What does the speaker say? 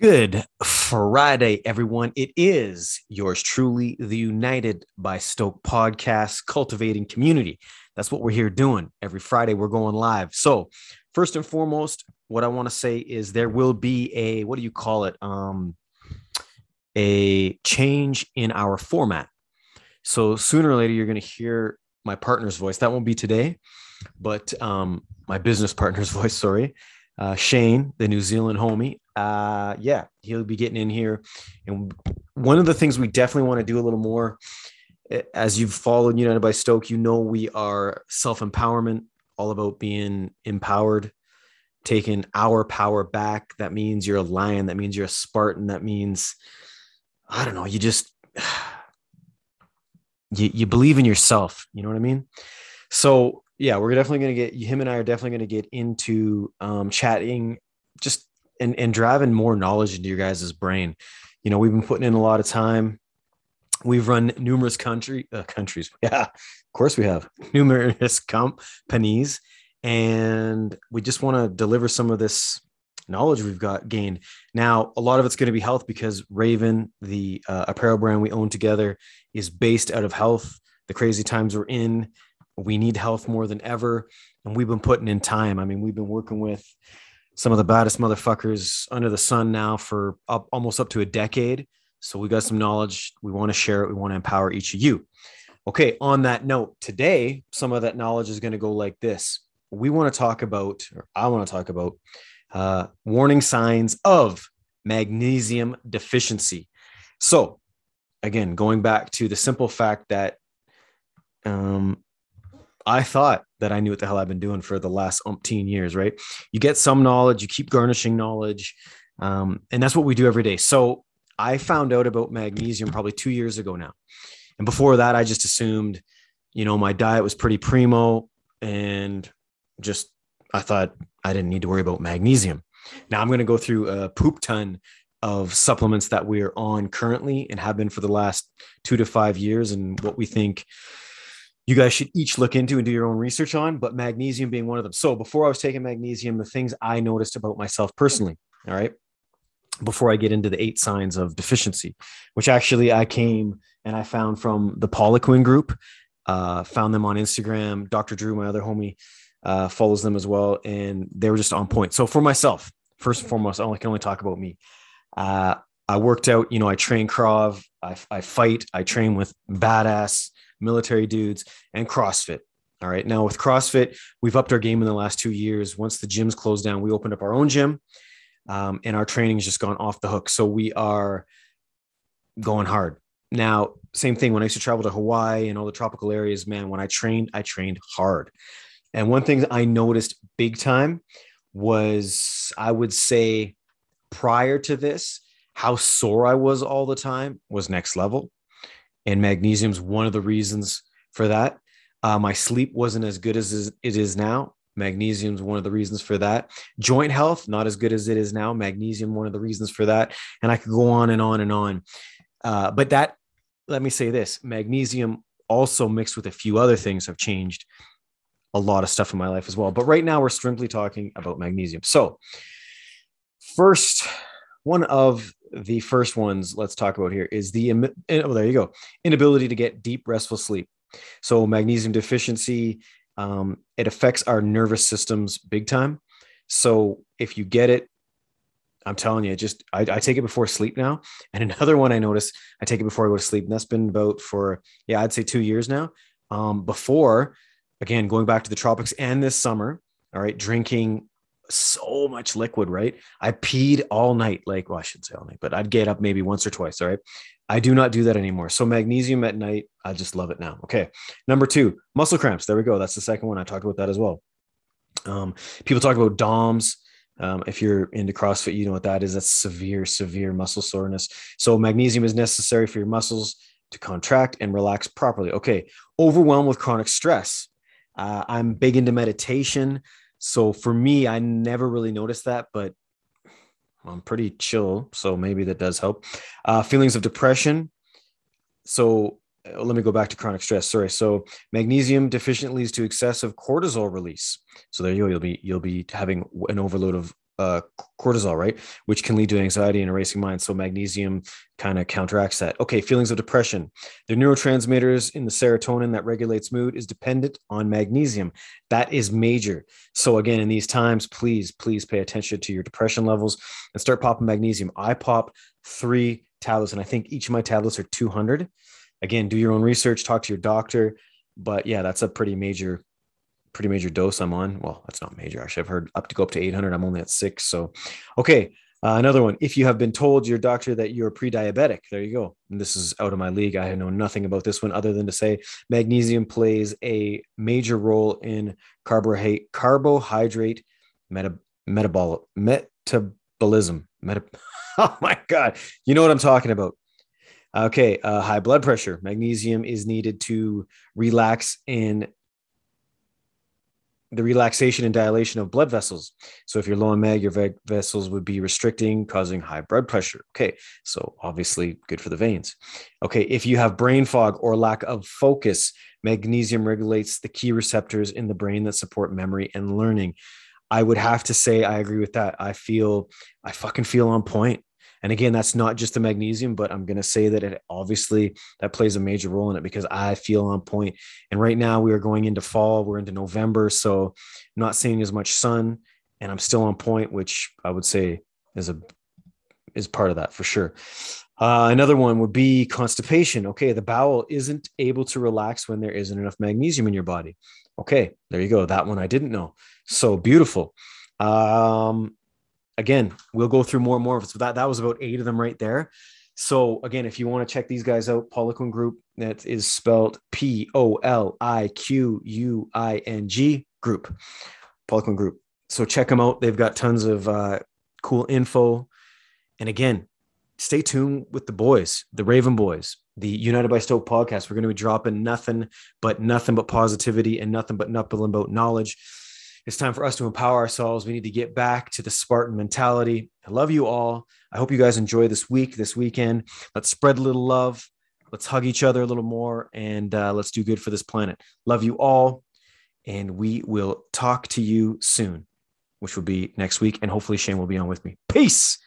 Good Friday, everyone. It is yours truly, the United by Stoke podcast, cultivating community. That's what we're here doing. Every Friday, we're going live. So, first and foremost, what I want to say is there will be a what do you call it? Um, a change in our format. So, sooner or later, you're going to hear my partner's voice. That won't be today, but um, my business partner's voice, sorry. Uh, Shane, the New Zealand homie, uh, yeah, he'll be getting in here. And one of the things we definitely want to do a little more, as you've followed United by Stoke, you know we are self empowerment, all about being empowered, taking our power back. That means you're a lion. That means you're a Spartan. That means, I don't know, you just, you, you believe in yourself. You know what I mean? So, yeah, we're definitely going to get him and I are definitely going to get into um, chatting just and and driving more knowledge into your guys' brain. You know, we've been putting in a lot of time. We've run numerous country uh, countries. Yeah, of course we have numerous companies, and we just want to deliver some of this knowledge we've got gained. Now, a lot of it's going to be health because Raven, the uh, apparel brand we own together, is based out of health. The crazy times we're in, we need health more than ever, and we've been putting in time. I mean, we've been working with some of the baddest motherfuckers under the sun now for up, almost up to a decade. So we got some knowledge. We want to share it. We want to empower each of you. Okay. On that note, today, some of that knowledge is going to go like this. We want to talk about, or I want to talk about, uh, warning signs of magnesium deficiency. So, again, going back to the simple fact that um, I thought that I knew what the hell I've been doing for the last umpteen years, right? You get some knowledge, you keep garnishing knowledge. Um, and that's what we do every day. So I found out about magnesium probably two years ago now. And before that, I just assumed, you know, my diet was pretty primo and just I thought I didn't need to worry about magnesium. Now I'm going to go through a poop ton of supplements that we're on currently and have been for the last two to five years and what we think you guys should each look into and do your own research on, but magnesium being one of them. So before I was taking magnesium, the things I noticed about myself personally, all right, before I get into the eight signs of deficiency, which actually I came and I found from the Poliquin group, uh, found them on Instagram. Dr. Drew, my other homie, uh, follows them as well, and they were just on point. So for myself, first and foremost, I only can only talk about me. Uh, I worked out, you know, I train Krav, I, I fight, I train with badass military dudes, and CrossFit. All right. Now with CrossFit, we've upped our game in the last two years. Once the gyms closed down, we opened up our own gym, um, and our training has just gone off the hook. So we are going hard. Now, same thing when I used to travel to Hawaii and all the tropical areas, man, when I trained, I trained hard. And one thing I noticed big time was I would say prior to this, how sore I was all the time was next level and magnesium is one of the reasons for that. Uh, my sleep wasn't as good as it is now. Magnesium is one of the reasons for that. Joint health, not as good as it is now. Magnesium, one of the reasons for that. And I could go on and on and on. Uh, but that, let me say this magnesium also mixed with a few other things have changed a lot of stuff in my life as well. But right now, we're strictly talking about magnesium. So, first, one of the first ones let's talk about here is the oh there you go. Inability to get deep restful sleep. So magnesium deficiency um, it affects our nervous systems big time. So if you get it i'm telling you just I, I take it before sleep now. And another one i notice i take it before i go to sleep and that's been about for yeah i'd say two years now. Um, before again going back to the tropics and this summer all right drinking so much liquid, right? I peed all night. Like, well, I shouldn't say all night, but I'd get up maybe once or twice. All right. I do not do that anymore. So magnesium at night, I just love it now. Okay. Number two, muscle cramps. There we go. That's the second one. I talked about that as well. Um, people talk about DOMS. Um, if you're into CrossFit, you know what that is. That's severe, severe muscle soreness. So magnesium is necessary for your muscles to contract and relax properly. Okay. Overwhelmed with chronic stress. Uh, I'm big into meditation. So for me, I never really noticed that, but I'm pretty chill. So maybe that does help. Uh, feelings of depression. So uh, let me go back to chronic stress. Sorry. So magnesium deficient leads to excessive cortisol release. So there you go. You'll be you'll be having an overload of uh, cortisol, right? Which can lead to anxiety and a racing mind. So magnesium kind of counteracts that. Okay, feelings of depression. The neurotransmitters in the serotonin that regulates mood is dependent on magnesium. That is major. So again, in these times, please, please pay attention to your depression levels and start popping magnesium. I pop three tablets, and I think each of my tablets are 200. Again, do your own research, talk to your doctor. But yeah, that's a pretty major pretty major dose I'm on. Well, that's not major. Actually, I've heard up to go up to 800. I'm only at six. So, okay. Uh, another one. If you have been told your doctor that you're pre-diabetic, there you go. And this is out of my league. I know nothing about this one other than to say magnesium plays a major role in carbohydrate carbohydrate meta, metabol metabolism. Meta, oh my god, you know what I'm talking about. Okay, uh, high blood pressure. Magnesium is needed to relax and the relaxation and dilation of blood vessels. So if you're low in mag, your vessels would be restricting, causing high blood pressure. Okay, so obviously good for the veins. Okay, if you have brain fog or lack of focus, magnesium regulates the key receptors in the brain that support memory and learning. I would have to say I agree with that. I feel I fucking feel on point. And again, that's not just the magnesium, but I'm going to say that it obviously that plays a major role in it because I feel on point. And right now we are going into fall, we're into November, so I'm not seeing as much sun, and I'm still on point, which I would say is a is part of that for sure. Uh, another one would be constipation. Okay, the bowel isn't able to relax when there isn't enough magnesium in your body. Okay, there you go. That one I didn't know. So beautiful. Um, again, we'll go through more and more of it. So that, that was about eight of them right there. So again, if you want to check these guys out, Poliquin Group, that is spelled P O L I Q U I N G Group, Poliquin Group. So check them out. They've got tons of uh, cool info. And again, stay tuned with the boys, the Raven Boys, the United by Stoke podcast. We're going to be dropping nothing but nothing but positivity and nothing but nothing but knowledge. It's time for us to empower ourselves. We need to get back to the Spartan mentality. I love you all. I hope you guys enjoy this week, this weekend. Let's spread a little love. Let's hug each other a little more and uh, let's do good for this planet. Love you all. And we will talk to you soon, which will be next week. And hopefully, Shane will be on with me. Peace.